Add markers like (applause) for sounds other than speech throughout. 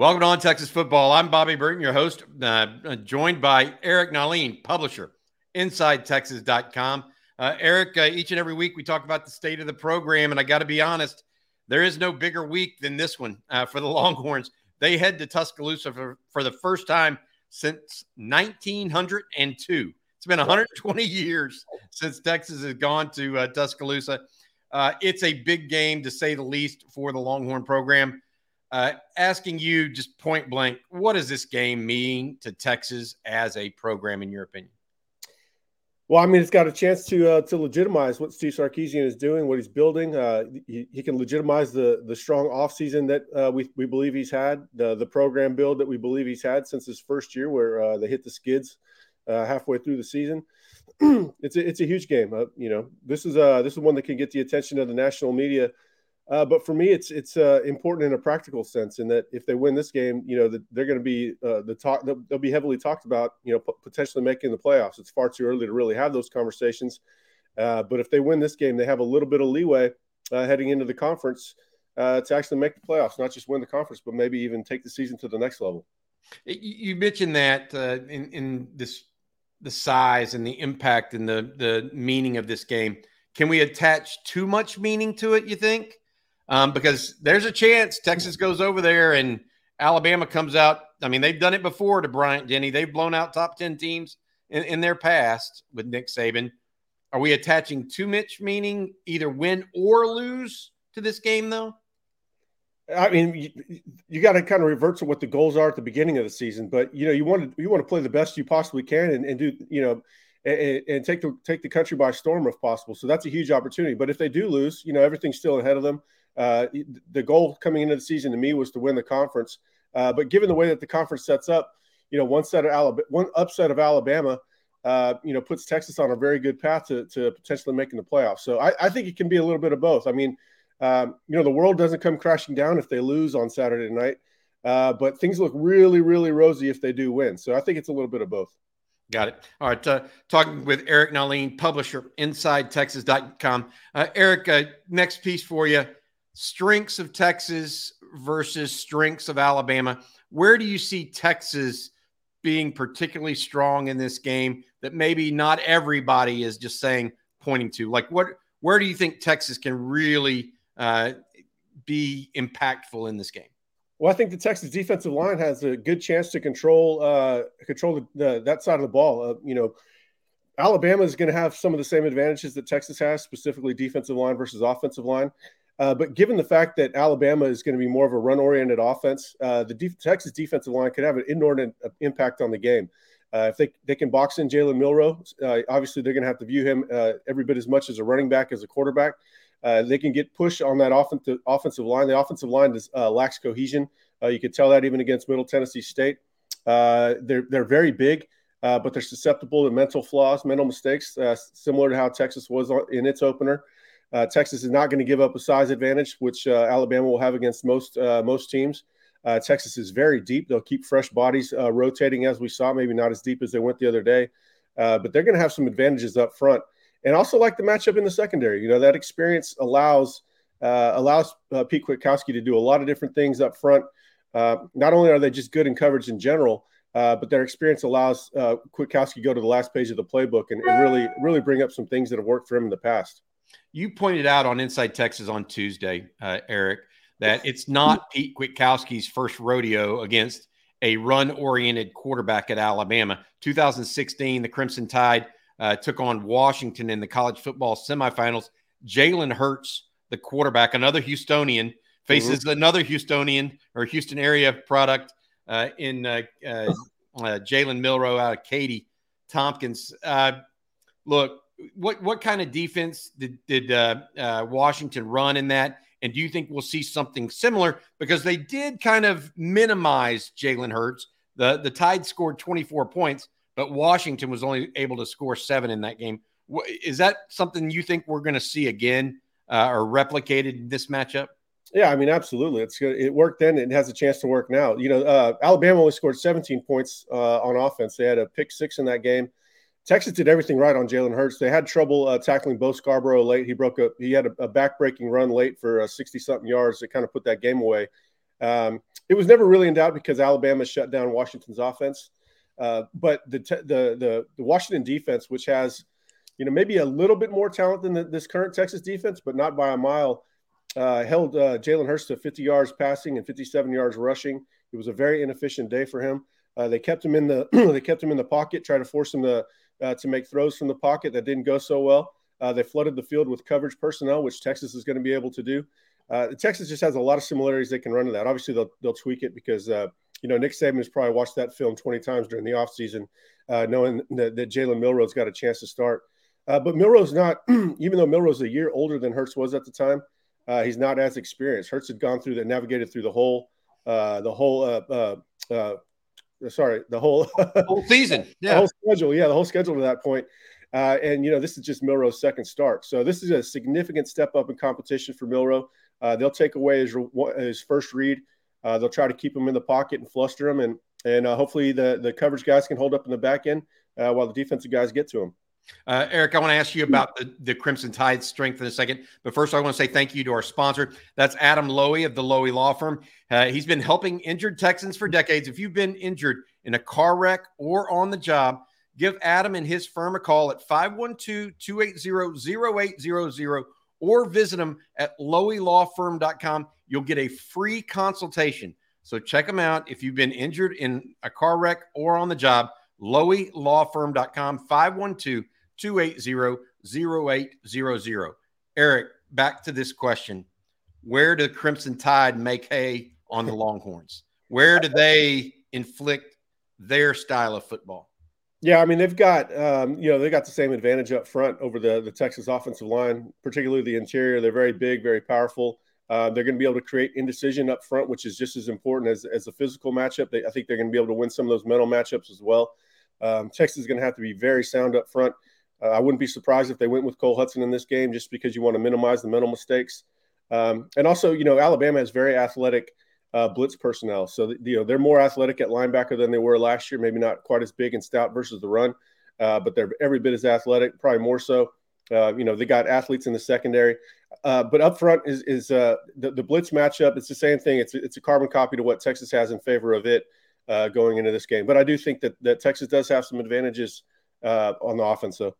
Welcome to On Texas Football. I'm Bobby Burton, your host, uh, joined by Eric Nahlin, publisher, InsideTexas.com. Uh, Eric, uh, each and every week we talk about the state of the program, and I got to be honest, there is no bigger week than this one uh, for the (laughs) Longhorns. They head to Tuscaloosa for, for the first time since 1902. It's been 120 years since Texas has gone to uh, Tuscaloosa. Uh, it's a big game, to say the least, for the Longhorn program. Uh, asking you just point blank, what does this game mean to Texas as a program, in your opinion? Well, I mean, it's got a chance to uh, to legitimize what Steve Sarkisian is doing, what he's building. Uh, he, he, can legitimize the the strong offseason that uh, we, we believe he's had, the the program build that we believe he's had since his first year, where uh, they hit the skids uh, halfway through the season. (clears throat) it's a, it's a huge game. Uh, you know, this is uh, this is one that can get the attention of the national media uh, but for me, it's it's uh, important in a practical sense in that if they win this game, you know, the, they're going to be uh, the talk. They'll, they'll, be heavily talked about. You know, p- potentially making the playoffs. It's far too early to really have those conversations. Uh, but if they win this game, they have a little bit of leeway uh, heading into the conference uh, to actually make the playoffs, not just win the conference, but maybe even take the season to the next level. You mentioned that in, in this the size and the impact and the the meaning of this game. Can we attach too much meaning to it? You think? Um, because there's a chance Texas goes over there and Alabama comes out. I mean, they've done it before to Bryant Denny. They've blown out top 10 teams in, in their past with Nick Saban. Are we attaching too much meaning, either win or lose to this game, though? I mean, you, you got to kind of revert to what the goals are at the beginning of the season, but you know, you want to you want to play the best you possibly can and, and do you know and, and, take the take the country by storm if possible. So that's a huge opportunity. But if they do lose, you know, everything's still ahead of them. Uh, the goal coming into the season to me was to win the conference. Uh, but given the way that the conference sets up, you know, one set of Alabama, one upset of Alabama, uh, you know, puts Texas on a very good path to, to potentially making the playoffs. So I, I think it can be a little bit of both. I mean, um, you know, the world doesn't come crashing down if they lose on Saturday night, uh, but things look really, really rosy if they do win. So I think it's a little bit of both. Got it. All right. Uh, talking with Eric Nahlin, publisher, InsideTexas.com. Uh, Eric, uh, next piece for you strengths of Texas versus strengths of Alabama. Where do you see Texas being particularly strong in this game that maybe not everybody is just saying pointing to? Like what where do you think Texas can really uh, be impactful in this game? Well, I think the Texas defensive line has a good chance to control uh, control the, the, that side of the ball. Uh, you know, Alabama is going to have some of the same advantages that Texas has, specifically defensive line versus offensive line. Uh, but given the fact that Alabama is going to be more of a run-oriented offense, uh, the def- Texas defensive line could have an inordinate uh, impact on the game. Uh, if they, they can box in Jalen Milroe, uh, obviously they're going to have to view him uh, every bit as much as a running back as a quarterback. they can get push on that offensive offensive line. The offensive line does, lacks cohesion. you could tell that even against Middle Tennessee State. they're they're very big. but they're susceptible to mental flaws, mental mistakes, similar to how Texas was in its opener. Uh, Texas is not going to give up a size advantage, which uh, Alabama will have against most uh, most teams. Uh, Texas is very deep; they'll keep fresh bodies uh, rotating, as we saw. Maybe not as deep as they went the other day, uh, but they're going to have some advantages up front, and also like the matchup in the secondary. You know that experience allows allows Pete Kwiatkowski to do a lot of different things up front. not only are they just good in coverage in general, but their experience allows uh, Kwiatkowski to go to the last page of the playbook and, and really really bring up some things that have worked for him in the past. You pointed out on Inside Texas on Tuesday, uh, Eric, that it's not Pete Kwiatkowski's first rodeo against a run-oriented quarterback at Alabama. 2016, the Crimson Tide uh, took on Washington in the college football semifinals. Jalen Hurts, the quarterback, another Houstonian, faces mm-hmm. another Houstonian or Houston area product uh, in uh, uh, (laughs) uh, Jalen Milroe out of Katy Tompkins. look, what what kind of defense did, did uh, uh, Washington run in that? And do you think we'll see something similar? Because they did kind of minimize Jalen Hurts. The the Tide scored 24 points, but Washington was only able to score seven in that game. Is that something you think we're going to see again uh, or replicated in this matchup? Yeah, I mean, absolutely. It's good. It worked then. It has a chance to work now. You know, uh, Alabama only scored 17 points uh, on offense. They had a pick six in that game. Texas did everything right on Jalen Hurts. They had trouble uh, tackling Bo Scarborough late. He broke a he had a, a back-breaking run late for uh, 60 something yards that kind of put that game away. Um, it was never really in doubt because Alabama shut down Washington's offense. Uh, but the, te- the, the the Washington defense, which has you know maybe a little bit more talent than the, this current Texas defense, but not by a mile, uh, held uh, Jalen Hurts to 50 yards passing and 57 yards rushing. It was a very inefficient day for him. Uh, they kept him in the (clears throat) they kept him in the pocket, tried to force him to uh, to make throws from the pocket that didn't go so well. Uh, they flooded the field with coverage personnel, which Texas is going to be able to do. Uh, Texas just has a lot of similarities they can run to that. Obviously, they'll they'll tweak it because uh, you know Nick Saban has probably watched that film 20 times during the offseason, uh, knowing that, that Jalen Milroe's got a chance to start. but Milroe's not, (clears throat) even though Milroe's a year older than Hurts was at the time, he's not as experienced. Hurts had gone through that, navigated through the whole the whole sorry, the whole whole season, (laughs) yeah, the whole schedule, yeah, the whole schedule to that point. Uh, and you know, this is just Milroe's second start, so this is a significant step up in competition for Milroe. Uh, they'll take away his his first read. Uh, they'll try to keep him in the pocket and fluster him, and and uh, hopefully the the coverage guys can hold up in the back end uh, while the defensive guys get to him. Uh, Eric, I want to ask you about the, the Crimson Tide strength in a second. But first, I want to say thank you to our sponsor. That's Adam Lowy of the Lowy Law Firm. Uh, he's been helping injured Texans for decades. If you've been injured in a car wreck or on the job, give Adam and his firm a call at 512 280 0800 or visit them at lowylawfirm.com. You'll get a free consultation. So check them out if you've been injured in a car wreck or on the job. lowylawfirm.com 512 280 0800. Eric, back to this question. Where do Crimson Tide make hay on the (laughs) Longhorns? Where do they inflict their style of football? Yeah, I mean they've got um, you know they got the same advantage up front over the the Texas offensive line, particularly the interior. They're very big, very powerful. Uh, they're going to be able to create indecision up front, which is just as important as as a physical matchup. They, I think they're going to be able to win some of those mental matchups as well. Um, Texas is going to have to be very sound up front. Uh, I wouldn't be surprised if they went with Cole Hudson in this game, just because you want to minimize the mental mistakes. Um, and also, you know, Alabama has very athletic uh, blitz personnel, so you know they're more athletic at linebacker than they were last year. Maybe not quite as big and stout versus the run, uh, but they're every bit as athletic, probably more so. Uh, you know, they got athletes in the secondary, uh, but up front is is uh, the, the blitz matchup. It's the same thing. It's it's a carbon copy to what Texas has in favor of it going into this game. But I do think that that Texas does have some advantages uh, on the offense. So,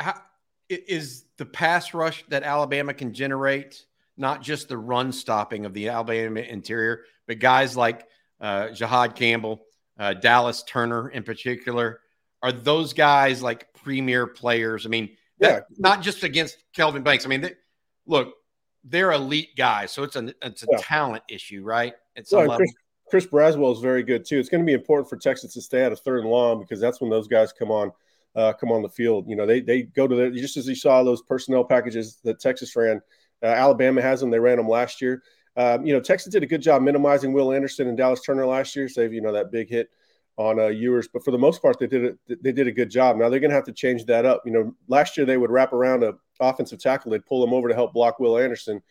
How, is the pass rush that Alabama can generate not just the run stopping of the Alabama interior, but guys like uh, Jihaad Campbell, uh, Dallas Turner in particular? Are those guys like premier players? I mean, that, yeah. not just against Kelvin Banks. I mean, they, look, they're elite guys, so it's a it's a yeah. talent issue, right? It's well, Chris, Chris Braswell is very good too. It's going to be important for Texas to stay at a third and long because that's when those guys come on uh, come on the field. You know, they they go to the just as you saw those personnel packages that Texas ran. Uh, Alabama has them. They ran them last year. Um, you know, Texas did a good job minimizing Will Anderson and Dallas Turner last year, save you know that big hit on uh, Ewers. But for the most part, they did it. They did a good job. Now they're going to have to change that up. You know, last year they would wrap around a offensive tackle. They'd pull him over to help block Will Anderson.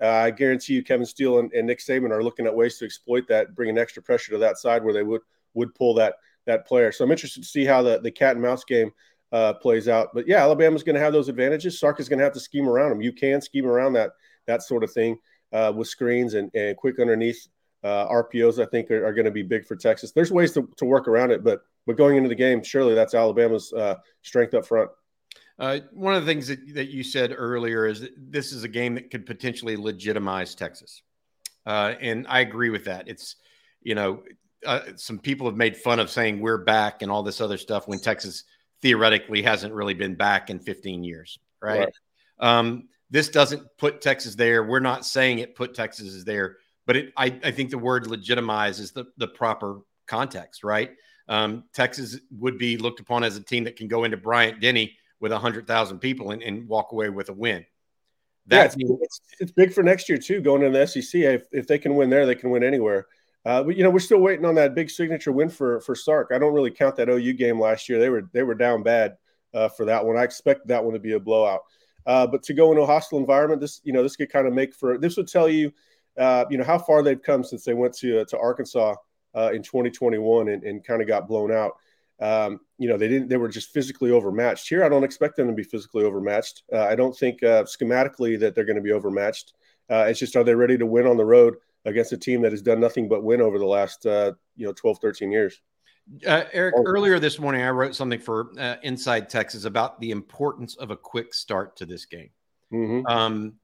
Uh, I guarantee you, Kevin Steele and, and, Nick Saban are looking at ways to exploit that, bringing extra pressure to that side where they would would pull that that player. So I'm interested to see how the the cat and mouse game uh, plays out. But yeah, Alabama's going to have those advantages. Sark is going to have to scheme around them. You can scheme around that that sort of thing uh, with screens and, and quick underneath uh, RPOs. I think are, are going to be big for Texas. There's ways to, to work around it, but but going into the game, surely that's Alabama's uh, strength up front. Uh, one of the things that, that you said earlier is that this is a game that could potentially legitimize Texas. Uh, and I agree with that. It's, you know, uh, some people have made fun of saying we're back and all this other stuff when Texas theoretically hasn't really been back in 15 years, right? right. Um, this doesn't put Texas there. We're not saying it put Texas is there, but it, I, I think the word legitimize is the, the proper context, right? Um, Texas would be looked upon as a team that can go into Bryant Denny with 100,000 people and, and, walk away with a win. That's yeah, it's, it's, big for next year, too, going into the SEC. If, if they can win there, they can win anywhere. Uh, but you know, we're still waiting on that big signature win for for Sark. I don't really count that OU game last year. They were they were down bad uh, for that one. I expect that one to be a blowout. Uh, but to go into a hostile environment, this you know this could kind of make for this would tell you, uh, you know, how far they've come since they went to uh, to Arkansas uh, in 2021 and, and kind of got blown out. Um, you know, they didn't. They were just physically overmatched. Here, I don't expect them to be physically overmatched. Uh, I don't think uh, schematically that they're going to be overmatched. Uh, it's just are they ready to win on the road against a team that has done nothing but win over the last uh, you know 12, 13 years. Uh, Eric, oh. earlier this morning, I wrote something for uh, Inside Texas about the importance of a quick start to this game. Mm-hmm. Um,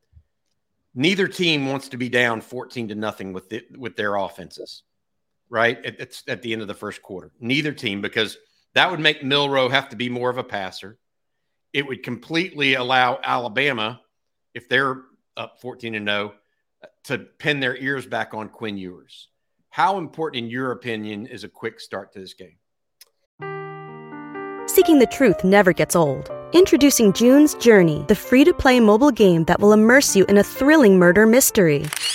neither team wants to be down 14 to nothing with the, with their offenses, right? it's at the end of the first quarter. Neither team, because that would make Milroe have to be more of a passer. It would completely allow Alabama, if they're up 14 and 0, to pin their ears back on Quinn Ewers. How important, in your opinion, is a quick start to this game? Seeking the truth never gets old. Introducing June's Journey, the free to play mobile game that will immerse you in a thrilling murder mystery.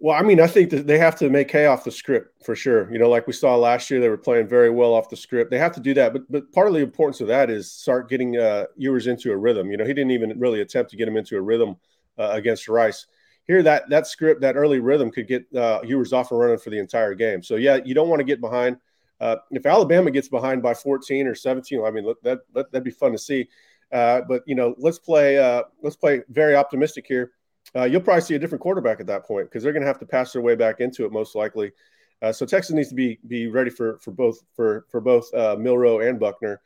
Well, I mean, I think that they have to make hay off the script for sure. You know, like we saw last year, they were playing very well off the script. They have to do that, but but part of the importance of that is start getting uh, Ewers into a rhythm. You know, he didn't even really attempt to get him into a rhythm uh, against Rice. Here, that that script, that early rhythm, could get uh, Ewers off and running for the entire game. So yeah, you don't want to get behind. Uh, if Alabama gets behind by 14 or 17, I mean that, that that'd be fun to see. Uh, but you know, let's play uh, let's play very optimistic here. Uh, you'll probably see a different quarterback at that point because they're going to have to pass their way back into it most likely. Uh, so Texas needs to be be ready for for both for for both uh, Milroe and Buchner.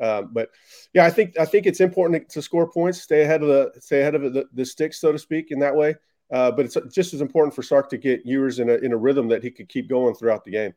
Um, but yeah, I think I think it's important to score points, stay ahead of the stay ahead of the, the sticks, so to speak, in that way. but it's just as important for Sark to get Ewers in a in a rhythm that he could keep going throughout the game.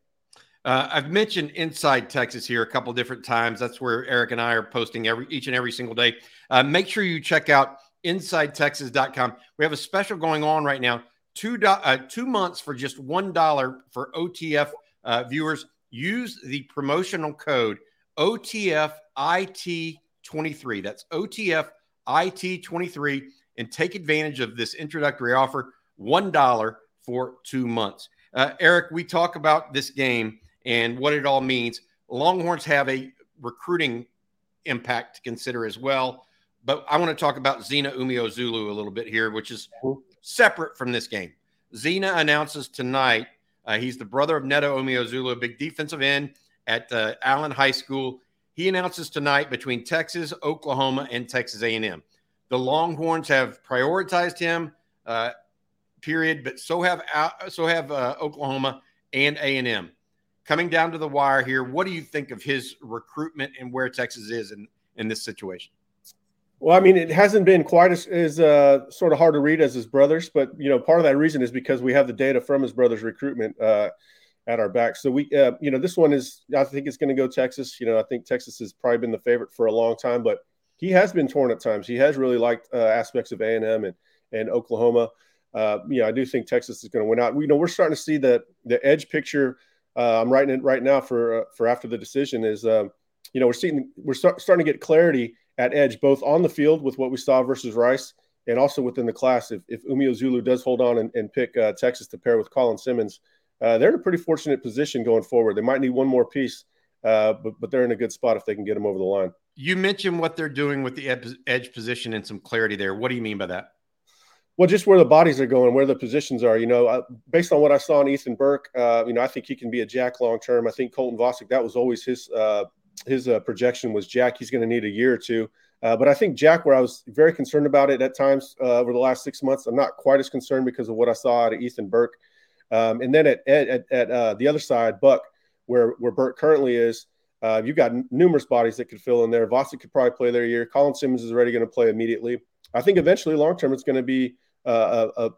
Uh, I've mentioned Inside Texas here a couple different times. That's where Eric and I are posting every each and every single day. Uh, make sure you check out InsideTexas.com. We have a special going on right now. Two uh, two months for just one dollar for OTF uh, viewers. Use the promotional code OTFIT23. That's OTFIT23 and take advantage of this introductory offer. One dollar for two months. Uh, Eric, we talk about this game and what it all means. Longhorns have a recruiting impact to consider as well. But I want to talk about Zina Umeozulu a little bit here, which is separate from this game. Zena announces tonight uh, he's the brother of Neto Umeozulu, a big defensive end at uh, Allen High School. He announces tonight between Texas, Oklahoma, and Texas A&M. The Longhorns have prioritized him, uh, period. But so have so have uh, Oklahoma and A&M coming down to the wire here. What do you think of his recruitment and where Texas is in, in this situation? Well, I mean, it hasn't been quite as, as uh, sort of hard to read as his brothers, but you know, part of that reason is because we have the data from his brother's recruitment uh, at our back. So we, uh, you know, this one is, I think it's going to go Texas. You know, I think Texas has probably been the favorite for a long time, but he has been torn at times. He has really liked uh, aspects of A and M and Oklahoma. Uh, yeah, I do think Texas is going to win out. You know we're starting to see the the edge picture uh, I'm writing it right now for for after the decision is um, you know we're seeing we're start, starting to get clarity at edge both on the field with what we saw versus Rice and also within the class. If if Umeozulu does hold on and, and pick uh, Texas to pair with Colin Simmons, uh, they're in a pretty fortunate position going forward. They might need one more piece, uh, but but they're in a good spot if they can get them over the line. You mentioned what they're doing with the edge position and some clarity there. What do you mean by that? Well, just where the bodies are going, where the positions are. You know, uh, based on what I saw in Ethan Burke, uh, you know, I think he can be a jack long term. I think Colton Vasek, that was always his uh, his uh, projection was jack. He's going to need a year or two. Uh, but I think Jack, where I was very concerned about it at times uh, over the last six months, I'm not quite as concerned because of what I saw out of Ethan Burke. Um, and then at at, at the other side, Buck, where where Burke currently is, you've got numerous bodies that could fill in there. Vasek could probably play their year. Colin Simmons is already going to play immediately. I think eventually, long term, it's going to be uh, a, a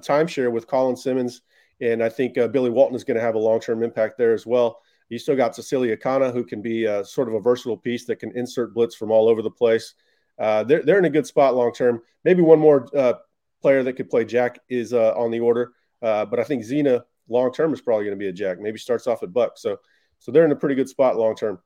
timeshare with Colin Simmons, and I think uh, Billy Walton is going to have a long term impact there as well. You still got Cecilia Kana, who can be a, sort of a versatile piece that can insert blitz from all over the place. Uh, they're, they're in a good spot long term. Maybe one more uh, player that could play Jack is uh, on the order, uh, but I think Zina long term is probably going to be a Jack. Maybe starts off at Buck. So, so they're in a pretty good spot long term.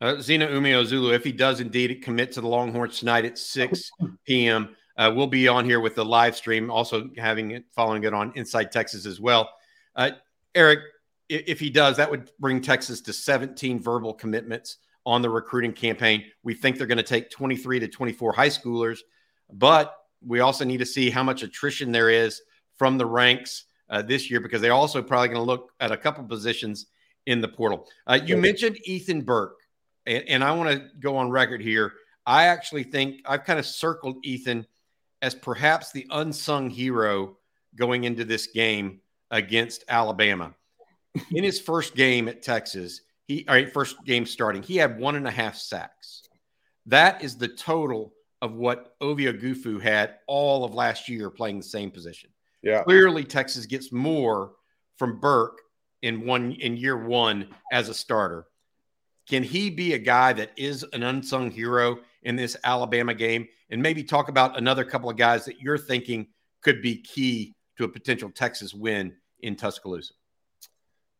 Uh, Zina Umeozulu, if he does indeed commit to the Longhorns tonight at 6 (laughs) p.m., uh, we'll be on here with the live stream, also having it following it on Inside Texas as well. Uh, Eric, if, he does, that would bring Texas to 17 verbal commitments on the recruiting campaign. We think they're going to take 23 to 24 high schoolers, but we also need to see how much attrition there is from the ranks uh, this year because they're also probably going to look at a couple positions in the portal. Uh, you mentioned Ethan Burke, and, and I want to go on record here. I actually think I've kind of circled Ethan as perhaps the unsung hero going into this game against Alabama. In his first game at Texas, he all right, first game starting, he had one and a half sacks. That is the total of what Ovie Oghoufo had all of last year playing the same position. Yeah. Clearly, Texas gets more from Burke in one in year one as a starter. Can he be a guy that is an unsung hero in this Alabama game? And maybe talk about another couple of guys that you're thinking could be key to a potential Texas win in Tuscaloosa.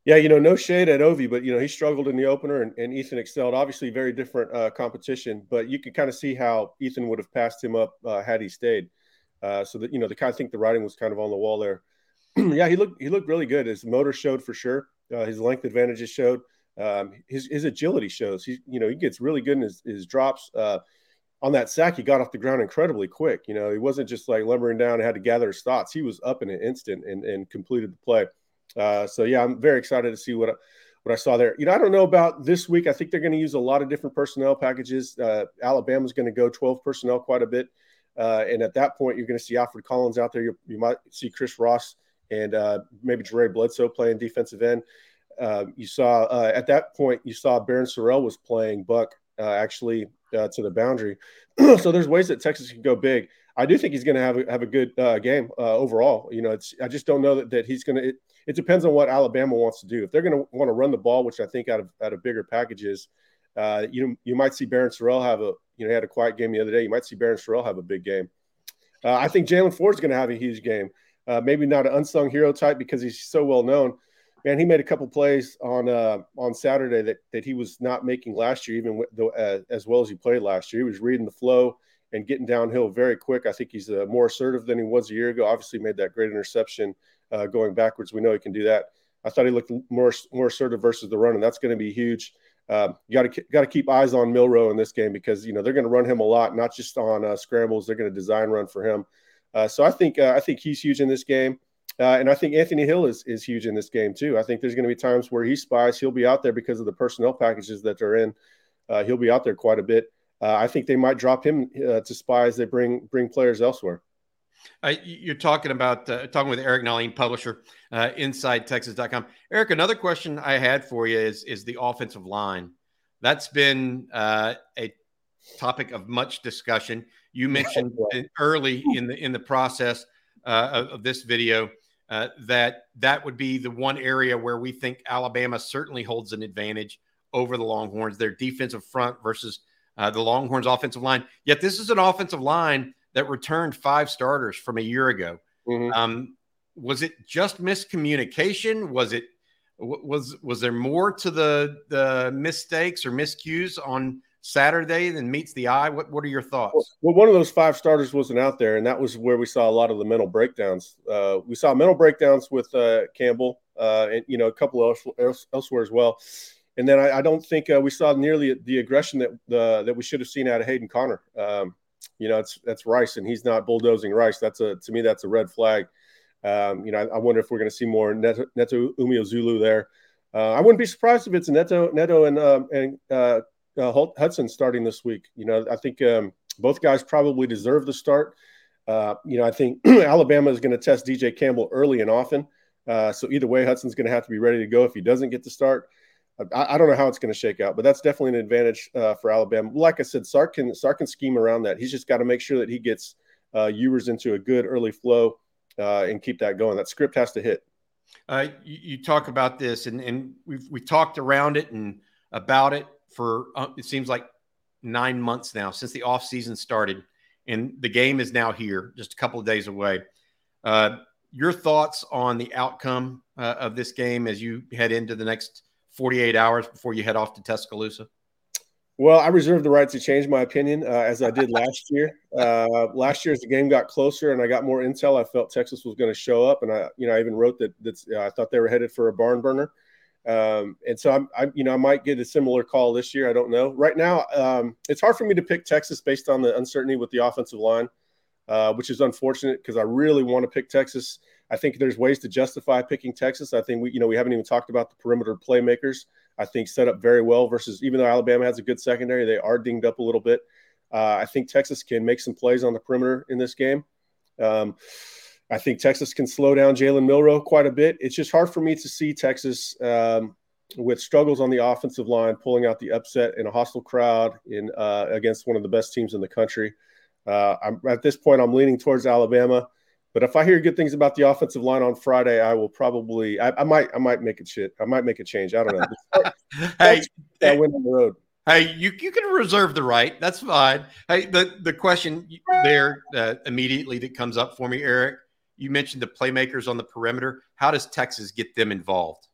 Yeah, you know, no shade at Ovie, but you know he struggled in the opener, and, and Ethan excelled. Obviously, very different uh, competition, but you could kind of see how Ethan would have passed him up uh, had he stayed. Uh, so that you know, the kind of think the writing was kind of on the wall there. (clears throat) yeah, he looked he looked really good. His motor showed for sure. Uh, his length advantages showed. Um, his his agility shows. He you know he gets really good in his, his drops. Uh, on that sack, he got off the ground incredibly quick. You know, he wasn't just like lumbering down and had to gather his thoughts. He was up in an instant and, and completed the play. Uh, so yeah, I'm very excited to see what what I saw there. You know, I don't know about this week. I think they're going to use a lot of different personnel packages. Uh, Alabama's going to go 12 personnel quite a bit, uh, and at that point, you're going to see Alfred Collins out there. You, you might see Chris Ross and uh, maybe Jere Bledsoe playing defensive end. Uh, you saw uh, at that point, you saw Barryn Sorrell was playing Buck actually to the boundary. (clears throat) so there's ways that Texas can go big. I do think he's going to have a, have a good game overall. You know, it's I just don't know that, that he's going to it depends on what Alabama wants to do. If they're going to want to run the ball, which I think out of out of bigger packages, uh, you you might see Barryn Sorrell have a you know he had a quiet game the other day. You might see Barryn Sorrell have a big game. Uh, I think Jaylan Ford's going to have a huge game. Uh, maybe not an unsung hero type because he's so well known. Man, he made a couple plays on uh, on Saturday that that he was not making last year, even uh, as well as he played last year. He was reading the flow and getting downhill very quick. I think he's uh, more assertive than he was a year ago. Obviously, made that great interception uh, going backwards. We know he can do that. I thought he looked more more assertive versus the run, and that's going to be huge. Uh, you got to got to keep eyes on Milroe in this game because you know they're going to run him a lot, not just on uh, scrambles. They're going to design run for him. Uh, so I think uh, I think he's huge in this game, uh, and I think Anthony Hill is is huge in this game too. I think there's going to be times where he spies. He'll be out there because of the personnel packages that they're in. He'll be out there quite a bit. I think they might drop him to spy as they bring bring players elsewhere. Uh, you're talking about uh, talking with Eric Nahlin, publisher, uh, InsideTexas.com. Eric, another question I had for you is is the offensive line. That's been uh, a topic of much discussion. You mentioned early in the in the process uh, of, of, this video uh, that that would be the one area where we think Alabama certainly holds an advantage over the Longhorns. Their defensive front versus the Longhorns' offensive line. Yet this is an offensive line that returned five starters from a year ago. Mm-hmm. Um, was it just miscommunication? Was it was was there more to the the mistakes or miscues on Saturday than meets the eye? What what are your thoughts? Well, one of those five starters wasn't out there, and that was where we saw a lot of the mental breakdowns. Uh, we saw mental breakdowns with uh, Campbell, uh, and you know a couple else, else, elsewhere as well. And then I, I don't think uh, we saw nearly the aggression that that we should have seen out of Hayden Conner. Um, you know, it's that's Rice, and he's not bulldozing Rice. That's a to me that's a red flag. Um, you know, I, I, wonder if we're going to see more Neto, Neto Umeozulu there. Uh, I wouldn't be surprised if it's Neto, Neto, and um, and uh, uh, Hudson starting this week. You know, I think um, both guys probably deserve the start. Uh, you know, I think (clears throat) Alabama is going to test DJ Campbell early and often. Uh, so either way, Hudson's going to have to be ready to go if he doesn't get the start. I, I don't know how it's going to shake out, but that's definitely an advantage uh, for Alabama. Like I said, Sark can Sark can scheme around that. He's just got to make sure that he gets uh, Ewers into a good early flow uh, and keep that going. That script has to hit. Uh, you, you, talk about this, and, and we've we talked around it and about it for uh, it seems like nine months now since the off season started, and the game is now here, just a couple of days away. Uh, your thoughts on the outcome uh, of this game as you head into the next 48 hours before you head off to Tuscaloosa? Well, I reserve the right to change my opinion uh, as I did (laughs) last year. Uh, last year, as the game got closer and I got more intel, I felt Texas was going to show up, and I, you know, I even wrote that that uh, I thought they were headed for a barn burner. Um, and so I'm, I, you know, I might get a similar call this year. I don't know. Right now, um, it's hard for me to pick Texas based on the uncertainty with the offensive line, uh, which is unfortunate because I really want to pick Texas. I think there's ways to justify picking Texas. I think we, you know, we haven't even talked about the perimeter playmakers. I think set up very well versus even though Alabama has a good secondary, they are dinged up a little bit. Uh, I think Texas can make some plays on the perimeter in this game. Um, I think Texas can slow down Jalen Milroe quite a bit. It's just hard for me to see Texas um, with struggles on the offensive line pulling out the upset in a hostile crowd in uh, against one of the best teams in the country. Uh, at this point, I'm leaning towards Alabama. But if I hear good things about the offensive line on Friday, I will probably I, I might I might make a shit. I might make a change. I don't know. (laughs) hey, I win on the road. Hey, you, you can reserve the right. That's fine. Hey, the, the question there uh, immediately that comes up for me, Eric, you mentioned the playmakers on the perimeter. How does Texas get them involved?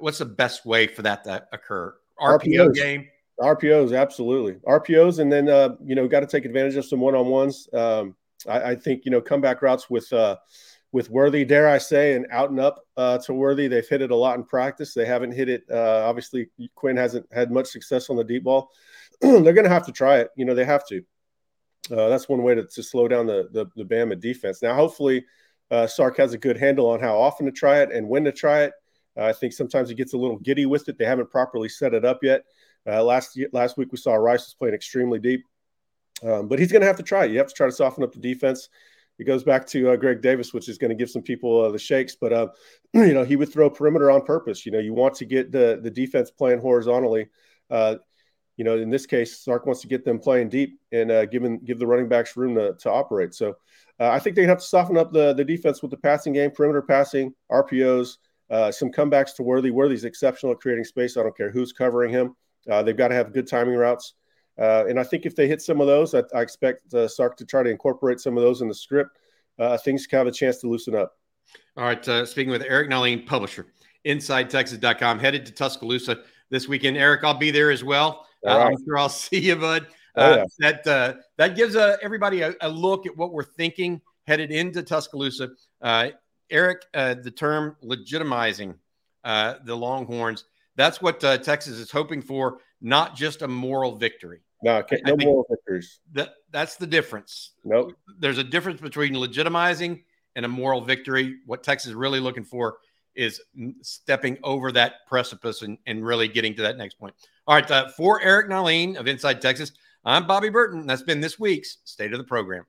What's the best way for that to occur? RPO RPOs. game? RPOs, absolutely. RPOs, and then, uh, you know, got to take advantage of some one on ones. Um, I, I, think, you know, comeback routes with, uh, with Worthy, dare I say, and out and up uh, to Worthy. They've hit it a lot in practice. They haven't hit it. Uh, obviously, Quinn hasn't had much success on the deep ball. (clears throat) They're going to have to try it. You know, they have to. Uh, that's one way to, to slow down the, the, the Bama defense. Now, hopefully, uh, Sark has a good handle on how often to try it and when to try it. Uh, I think sometimes he gets a little giddy with it. They haven't properly set it up yet. Uh, last last week we saw Rice was playing extremely deep, um, but he's going to have to try. You have to try to soften up the defense it goes back to uh, Greg Davis, which is going to give some people uh, the shakes. But uh, (clears throat) you know, he would throw perimeter on purpose. You know, you want to get the the defense playing horizontally. Uh, you know, in this case, Sark wants to get them playing deep and uh, giving give the running backs room to, to operate. So uh, I think they have to soften up the the defense with the passing game, perimeter passing, RPOs, some comebacks to Worthy. Worthy's exceptional at creating space. I don't care who's covering him. they've got to have good timing routes. Uh, and I think if they hit some of those, I, I expect uh, Sark to try to incorporate some of those in the script. Uh, things have a chance to loosen up. All right. Uh, speaking with Eric Nahlin, publisher, InsideTexas.com, headed to Tuscaloosa this weekend. Eric, I'll be there as well. Uh, right. I'm sure I'll (laughs) see you, bud. Oh, yeah. Uh, that that gives everybody a, a, look at what we're thinking headed into Tuscaloosa. Eric, the term legitimizing the Longhorns, that's what Texas is hoping for, not just a moral victory. No, no moral victories. That that's the difference. Nope. There's a difference between legitimizing and a moral victory. What Texas is really looking for is stepping over that precipice and, and really getting to that next point. All right, uh, for Eric Nahlin of Inside Texas, I'm Bobby Burton. That's been this week's State of the Program.